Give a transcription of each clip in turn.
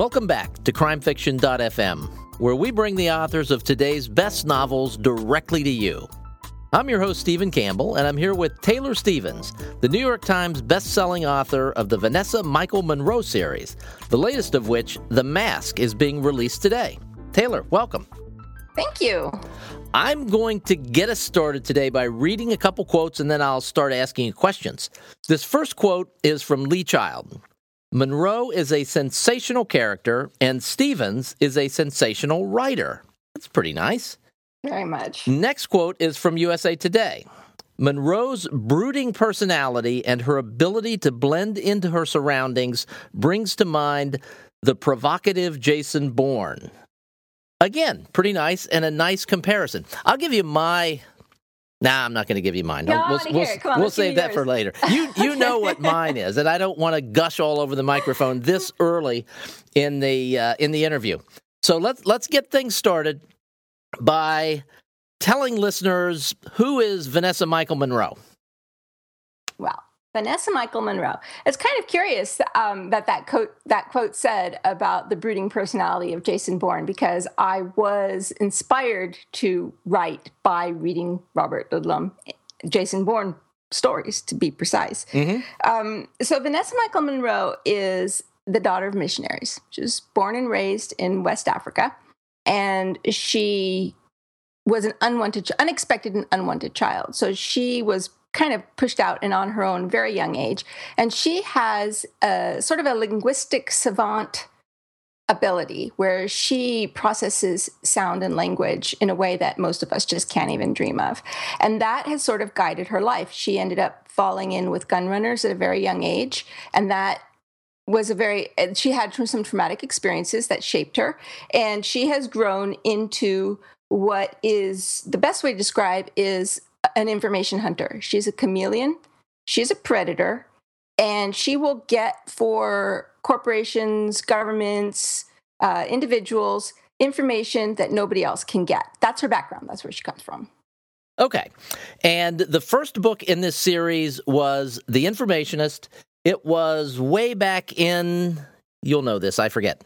Welcome back to crimefiction.fm, where we bring the authors of today's best novels directly to you. I'm your host, Stephen Campbell, and I'm here with Taylor Stevens, the New York Times best-selling author of the Vanessa Michael Munroe series, the latest of which, The Mask, is being released today. Taylor, welcome. Thank you. I'm going to get us started today by reading a couple quotes and then I'll start asking you questions. This first quote is from Lee Child. Munroe is a sensational character, and Stevens is a sensational writer. That's pretty nice. Very much. Next quote is from USA Today. Munroe's brooding personality and her ability to blend into her surroundings brings to mind the provocative Jason Bourne. Again, pretty nice and a nice comparison. I'll give you my Nah, I'm not going to give you mine. No, we'll we'll, on, we'll save that for later. You you know what mine is, and I don't want to gush all over the microphone this early in the uh, in the interview. So let's let's get things started by telling listeners who is Vanessa Michael Munroe. Well, Vanessa Michael Munroe. It's kind of curious um, that that quote, that quote said about the brooding personality of Jason Bourne because I was inspired to write by reading Robert Ludlum, Jason Bourne stories, to be precise. Mm-hmm. Um, so Vanessa Michael Munroe is the daughter of missionaries. She was born and raised in West Africa, and she was an unwanted, unexpected, and unwanted child. So she was kind of pushed out and on her own very young age. And she has a sort of a linguistic savant ability where she processes sound and language in a way that most of us just can't even dream of. And that has sort of guided her life. She ended up falling in with gun runners at a very young age. And that was a very, she had some traumatic experiences that shaped her. And she has grown into what is the best way to describe is an information hunter. She's a chameleon, she's a predator, and she will get for corporations, governments, uh, individuals information that nobody else can get. That's her background. That's where she comes from. Okay. And the first book in this series was The Informationist. It was way back in, you'll know this, I forget.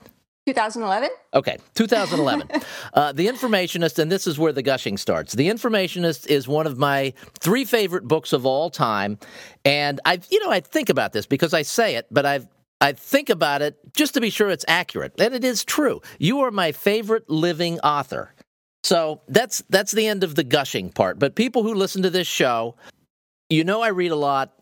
2011? Okay, 2011. uh, the Informationist, and this is where the gushing starts. The Informationist is one of my three favorite books of all time. And I, you know, I think about this because I say it, but I've I think about it just to be sure it's accurate, and it is true. You are my favorite living author. So that's that's the end of the gushing part. But people who listen to this show, you know I read a lot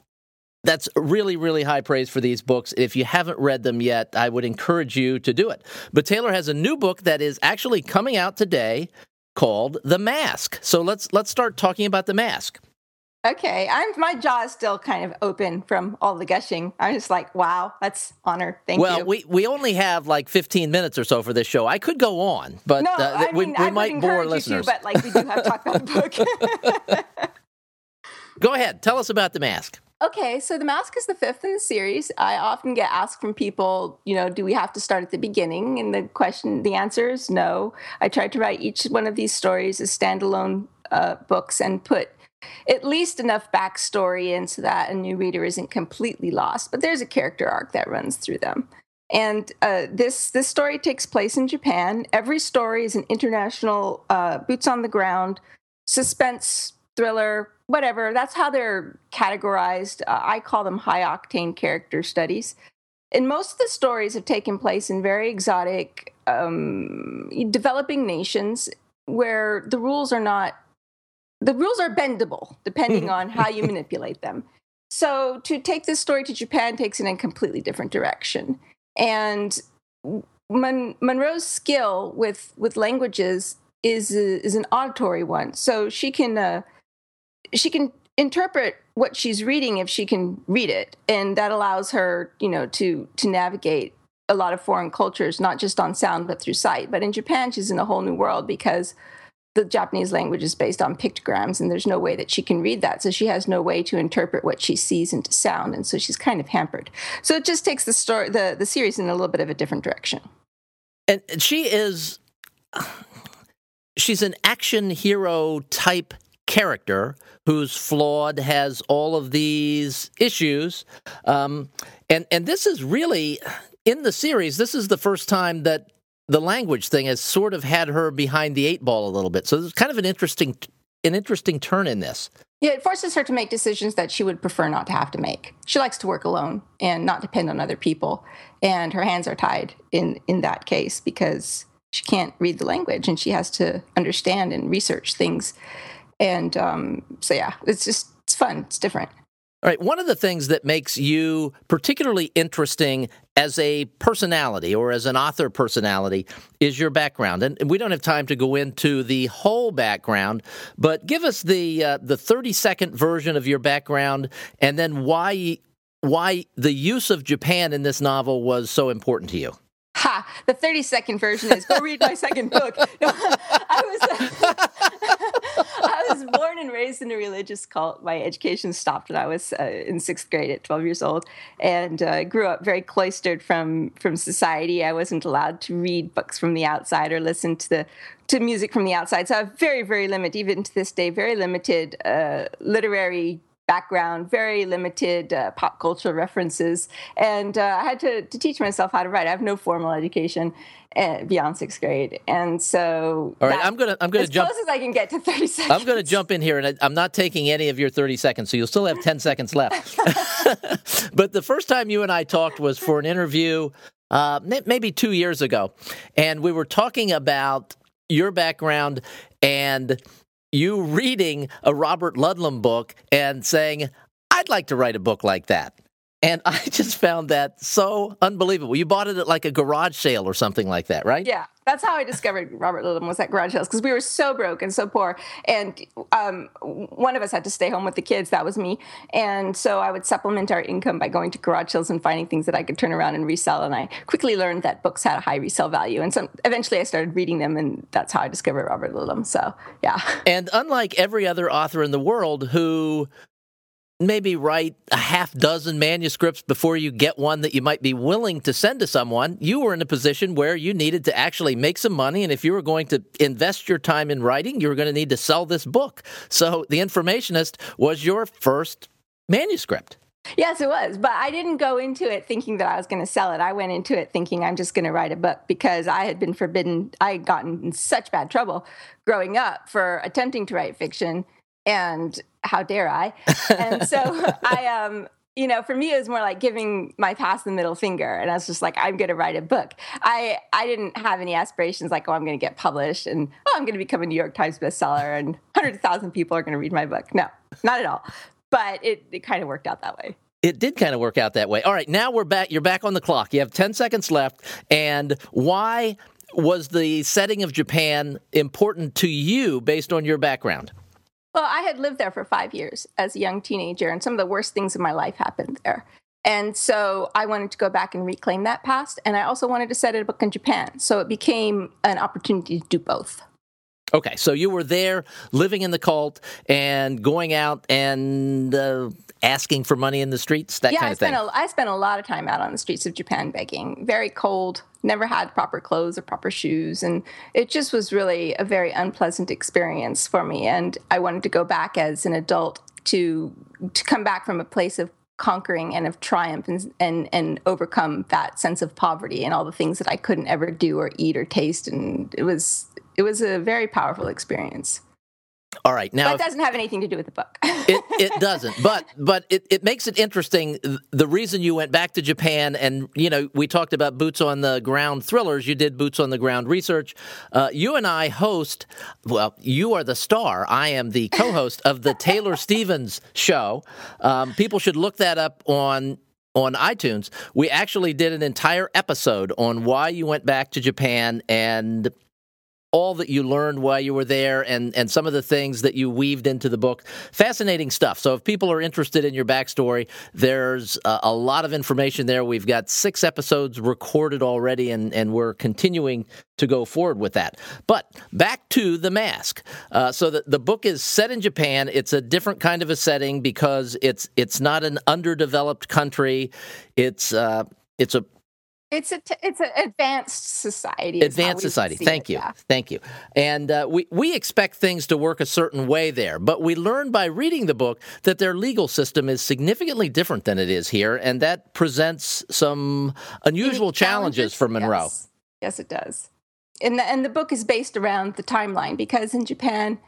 that's really, really high praise for these books. If you haven't read them yet, I would encourage you to do it. But Taylor has a new book that is actually coming out today called The Mask. So let's let's start talking about The Mask. Okay, I'm my jaw is still kind of open from all the gushing. I'm just like, wow, that's honor. Thank well, you. Well, we we only have like 15 minutes or so for this show. I could go on, but no, uh, I we, mean, we I might bore listeners. To, but like we do have to talk about the book. go ahead, tell us about the mask. Okay, so The Mask is the fifth in the series. I often get asked from people, you know, do we have to start at the beginning? And the question, the answer is no. I tried to write each one of these stories as standalone uh, books and put at least enough backstory in so that a new reader isn't completely lost. But there's a character arc that runs through them. And uh, this this story takes place in Japan. Every story is an international uh, boots on the ground suspense thriller whatever. That's how they're categorized. Uh, I call them high octane character studies. And most of the stories have taken place in very exotic, um, developing nations where the rules are not, the rules are bendable depending on how you manipulate them. So to take this story to Japan takes it in a completely different direction. And Mon- Munroe's skill with, with languages is, is an auditory one. So she can, uh, she can interpret what she's reading if she can read it. And that allows her you know to to navigate a lot of foreign cultures not just on sound but through sight. But in japan she's in a whole new world because the japanese language is based on pictograms and there's no way that she can read that. So she has no way to interpret what she sees into sound and so she's kind of hampered. So it just takes the story the, the series in a little bit of a different direction. And she is she's an action hero type character who's flawed, has all of these issues. Um, and, and this is really in the series, this is the first time that the language thing has sort of had her behind the eight ball a little bit. So there's kind of an interesting an interesting turn in this. Yeah, it forces her to make decisions that she would prefer not to have to make. She likes to work alone and not depend on other people. And her hands are tied in in that case because she can't read the language and she has to understand and research things. And um, so yeah, it's just it's fun. It's different. All right. One of the things that makes you particularly interesting as a personality or as an author personality is your background. And we don't have time to go into the whole background, but give us the uh, the 30 second version of your background and then why why the use of Japan in this novel was so important to you. Ha! The 30 second version is go read my second book. No, I was uh, I was born and raised in a religious cult. My education stopped when I was uh, in sixth grade at 12 years old, and uh, grew up very cloistered from from society. I wasn't allowed to read books from the outside or listen to the to music from the outside. So I have very very limited, even to this day, very limited uh, literary background, very limited uh, pop culture references, and uh, I had to, to teach myself how to write. I have no formal education uh, beyond sixth grade, and so all right, I'm gonna I'm gonna as jump close as I can get to thirty seconds. I'm gonna jump in here, and I, am not taking any of your thirty seconds, so you'll still have ten seconds left. but the first time you and I talked was for an interview, uh, maybe two years ago, and we were talking about your background and you reading a Robert Ludlum book and saying, I'd like to write a book like that. And I just found that so unbelievable. You bought it at like a garage sale or something like that, right? Yeah, that's how I discovered Robert Ludlum was at garage sales because we were so broke and so poor, and um, one of us had to stay home with the kids. That was me, and so I would supplement our income by going to garage sales and finding things that I could turn around and resell. And I quickly learned that books had a high resale value, and so eventually I started reading them, and that's how I discovered Robert Ludlum. So yeah. And unlike every other author in the world who maybe write a half dozen manuscripts before you get one that you might be willing to send to someone. You were in a position where you needed to actually make some money. And if you were going to invest your time in writing, you were going to need to sell this book. So The Informationist was your first manuscript. Yes, it was. But I didn't go into it thinking that I was going to sell it. I went into it thinking I'm just going to write a book because I had been forbidden. I had gotten in such bad trouble growing up for attempting to write fiction and how dare I? And so I um you know, for me, it was more like giving my past the middle finger, and I was just like, I'm going to write a book. I I didn't have any aspirations like, oh, I'm going to get published, and oh, I'm going to become a New York Times bestseller, and hundred thousand people are going to read my book. No, not at all. But it it kind of worked out that way. It did kind of work out that way. All right, now we're back. You're back on the clock. You have ten seconds left, and why was the setting of Japan important to you based on your background? Well, I had lived there for five years as a young teenager, and some of the worst things in my life happened there. And so I wanted to go back and reclaim that past. And I also wanted to set a book in Japan. So it became an opportunity to do both. Okay, so you were there living in the cult and going out and uh, asking for money in the streets, that yeah, kind I of thing. A, I spent a lot of time out on the streets of Japan begging. Very cold, never had proper clothes or proper shoes. And it just was really a very unpleasant experience for me. And I wanted to go back as an adult to to come back from a place of conquering and of triumph and, and and overcome that sense of poverty and all the things that I couldn't ever do or eat or taste and it was it was a very powerful experience. All right, now but it doesn't have anything to do with the book. it, it doesn't, but but it, it makes it interesting. The reason you went back to Japan, and you know, we talked about boots on the ground thrillers. You did boots on the ground research. Uh, you and I host. Well, you are the star. I am the co-host of the Taylor Stevens show. Um, people should look that up on on iTunes. We actually did an entire episode on why you went back to Japan and all that you learned while you were there and, and some of the things that you weaved into the book. Fascinating stuff. So, if people are interested in your backstory, there's a, a lot of information there. We've got six episodes recorded already, and, and we're continuing to go forward with that. But back to The Mask. Uh, so, the, the book is set in Japan. It's a different kind of a setting because it's, it's not an underdeveloped country, it's, uh, it's a It's a t- it's an advanced society. Advanced society. Thank it, you, yeah. thank you. And uh, we we expect things to work a certain way there, but we learn by reading the book that their legal system is significantly different than it is here, and that presents some unusual challenges, for Munroe. Yes. yes, it does. And the, and the book is based around the timeline because in Japan,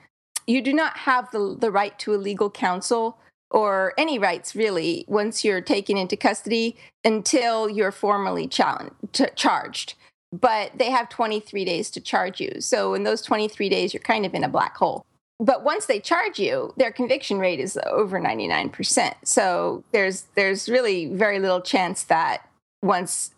you do not have the the right to a legal counsel or any rights really once you're taken into custody until you're formally charged. But they have 23 days to charge you. So in those 23 days, you're kind of in a black hole. But once they charge you, their conviction rate is over 99%. So there's there's really very little chance that once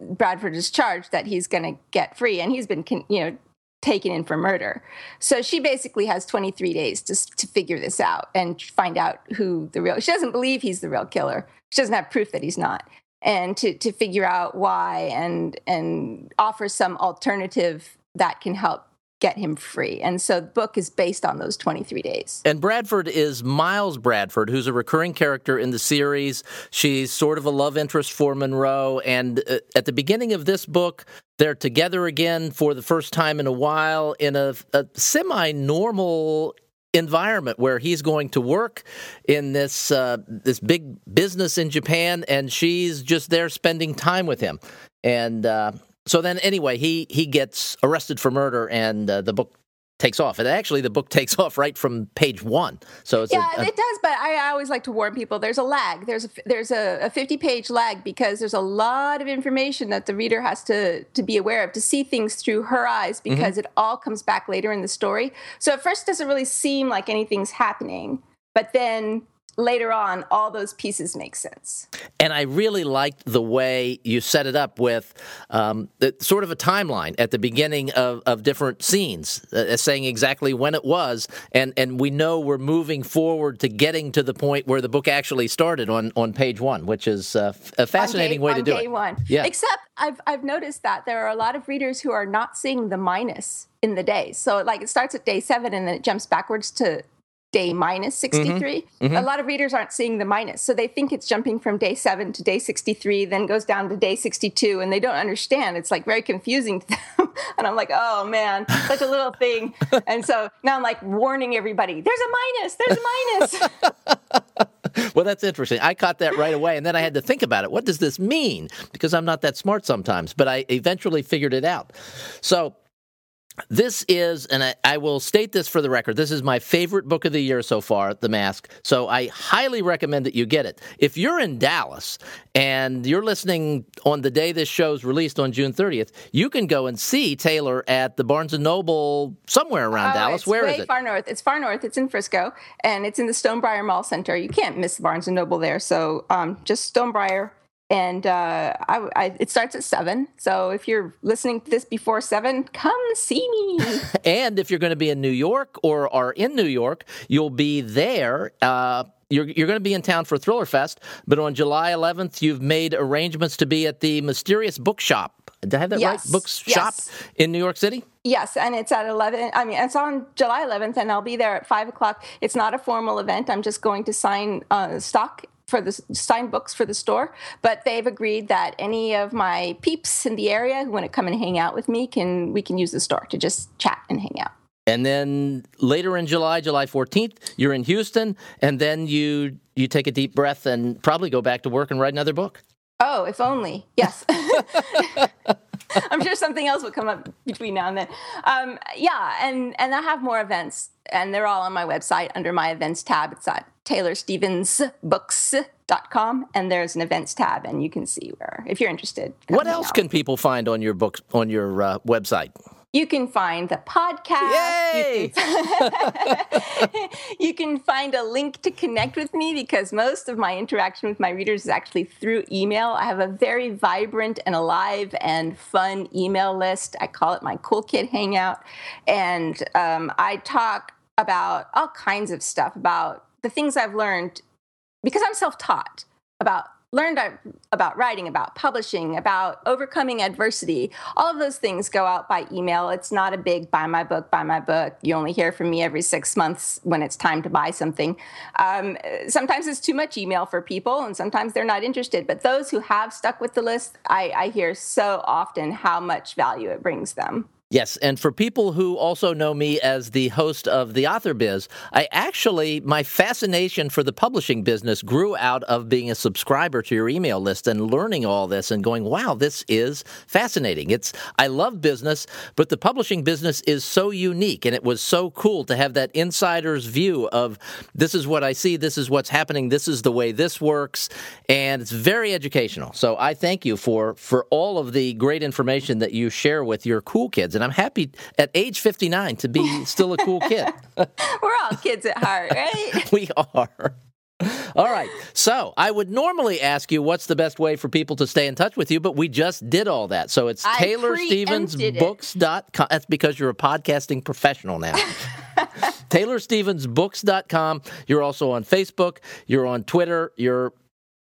Bradford is charged that he's going to get free and he's been you know taken in for murder. So she basically has 23 days to, to figure this out and find out who the real, she doesn't believe he's the real killer. She doesn't have proof that he's not. And to, to figure out why and, and offer some alternative that can help get him free. And so the book is based on those 23 days. And Bradford is Miles Bradford, who's a recurring character in the series. She's sort of a love interest for Munroe. And uh, at the beginning of this book, they're together again for the first time in a while in a, a semi normal environment where he's going to work in this uh, this big business in Japan, and she's just there spending time with him. And uh, so then, anyway, he he gets arrested for murder, and uh, the book takes off. And actually, the book takes off right from page one. So it's yeah, a, a, it does. But I, I always like to warn people: there's a lag. There's a there's a, a 50 page lag because there's a lot of information that the reader has to to be aware of to see things through her eyes Mm-hmm. because it all comes back later in the story. So at first, it doesn't really seem like anything's happening, but then later on, all those pieces make sense. And I really liked the way you set it up with um, the, sort of a timeline at the beginning of, of different scenes, uh, saying exactly when it was. And, and we know we're moving forward to getting to the point where the book actually started on, on page one, which is uh, a fascinating day, way to do day it. One. Yeah. Except I've, I've noticed that there are a lot of readers who are not seeing the minus in the day. So, like, it starts at day seven and then it jumps backwards to day minus 63. Mm-hmm. A lot of readers aren't seeing the minus. So they think it's jumping from day seven to day 63, then goes down to day 62, and they don't understand. It's like very confusing to them. and I'm like, oh man, such a little thing. and so now I'm like warning everybody there's a minus, there's a minus. Well, that's interesting. I caught that right away, and then I had to think about it. What does this mean? Because I'm not that smart sometimes, but I eventually figured it out. So, this is, and I, I, will state this for the record, this is my favorite book of the year so far, The Mask. So I highly recommend that you get it. If you're in Dallas and you're listening on the day this show's released on June 30th, you can go and see Taylor at the Barnes and Noble somewhere around oh, Dallas. Where is it? Far north. It's far north. It's in Frisco, and it's in the Stonebriar Mall Center. You can't miss Barnes and Noble there. So um, just Stonebriar and uh, I, I, it starts at seven. So if you're listening to this before seven, come see me. and if you're going to be in New York or are in New York, you'll be there. Uh, you're, you're going to be in town for Thriller Fest, but on July 11th, you've made arrangements to be at the Mysterious Bookshop. Did I have that yes. right? Bookshop yes. in New York City? Yes, and it's at 11. I mean, it's on July 11th, and I'll be there at 5 o'clock. It's not a formal event. I'm just going to sign uh, stock for the signed books for the store, but they've agreed that any of my peeps in the area who want to come and hang out with me can we can use the store to just chat and hang out. And then later in July, July 14th, you're in Houston, and then you you take a deep breath and probably go back to work and write another book. Oh, if only. Yes. I'm sure something else will come up between now and then. Um, yeah, and and I have more events, and they're all on my website under my events tab. It's at taylorstevensbooks.com, and there's an events tab, and you can see where if you're interested. What else can people find on your books on your uh, website? You can find the podcast. Yay! You can, you can find a link to connect with me because most of my interaction with my readers is actually through email. I have a very vibrant and alive and fun email list. I call it my Cool Kid Hangout. And um, I talk about all kinds of stuff about the things I've learned because I'm self taught about learned about writing, about publishing, about overcoming adversity. All of those things go out by email. It's not a big buy my book, buy my book. You only hear from me every six months when it's time to buy something. Um, sometimes it's too much email for people, and sometimes they're not interested. But those who have stuck with the list, I, I hear so often how much value it brings them. Yes, and for people who also know me as the host of the Author Biz, I actually my fascination for the publishing business grew out of being a subscriber to your email list and learning all this and going, "Wow, this is fascinating." It's I love business, but the publishing business is so unique and it was so cool to have that insider's view of this is what I see, this is what's happening, this is the way this works, and it's very educational. So I thank you for for all of the great information that you share with your cool kids and I'm happy at age 59 to be still a cool kid. We're all kids at heart, right? we are. All right. So I would normally ask you what's the best way for people to stay in touch with you, but we just did all that. So it's TaylorStevensBooks.com. That's because you're a podcasting professional now. TaylorStevensBooks.com. You're also on Facebook. You're on Twitter. You're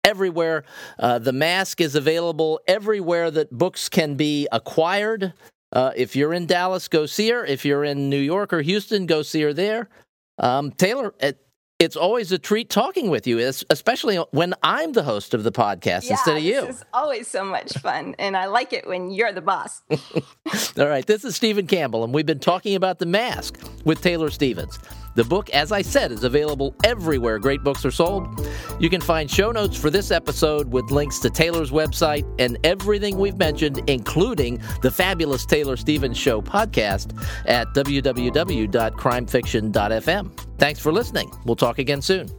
everywhere. Uh, the mask is available everywhere that books can be acquired. Uh, if you're in Dallas, go see her. If you're in New York or Houston, go see her there. Um, Taylor, it, it's always a treat talking with you, especially when I'm the host of the podcast yeah, instead of you. This is always so much fun, and I like it when you're the boss. All right, this is Stephen Campbell, and we've been talking about The Mask with Taylor Stevens. The book, as I said, is available everywhere great books are sold. You can find show notes for this episode with links to Taylor's website and everything we've mentioned, including the fabulous Taylor Stevens Show podcast at www.crimefiction.fm. Thanks for listening. We'll talk again soon.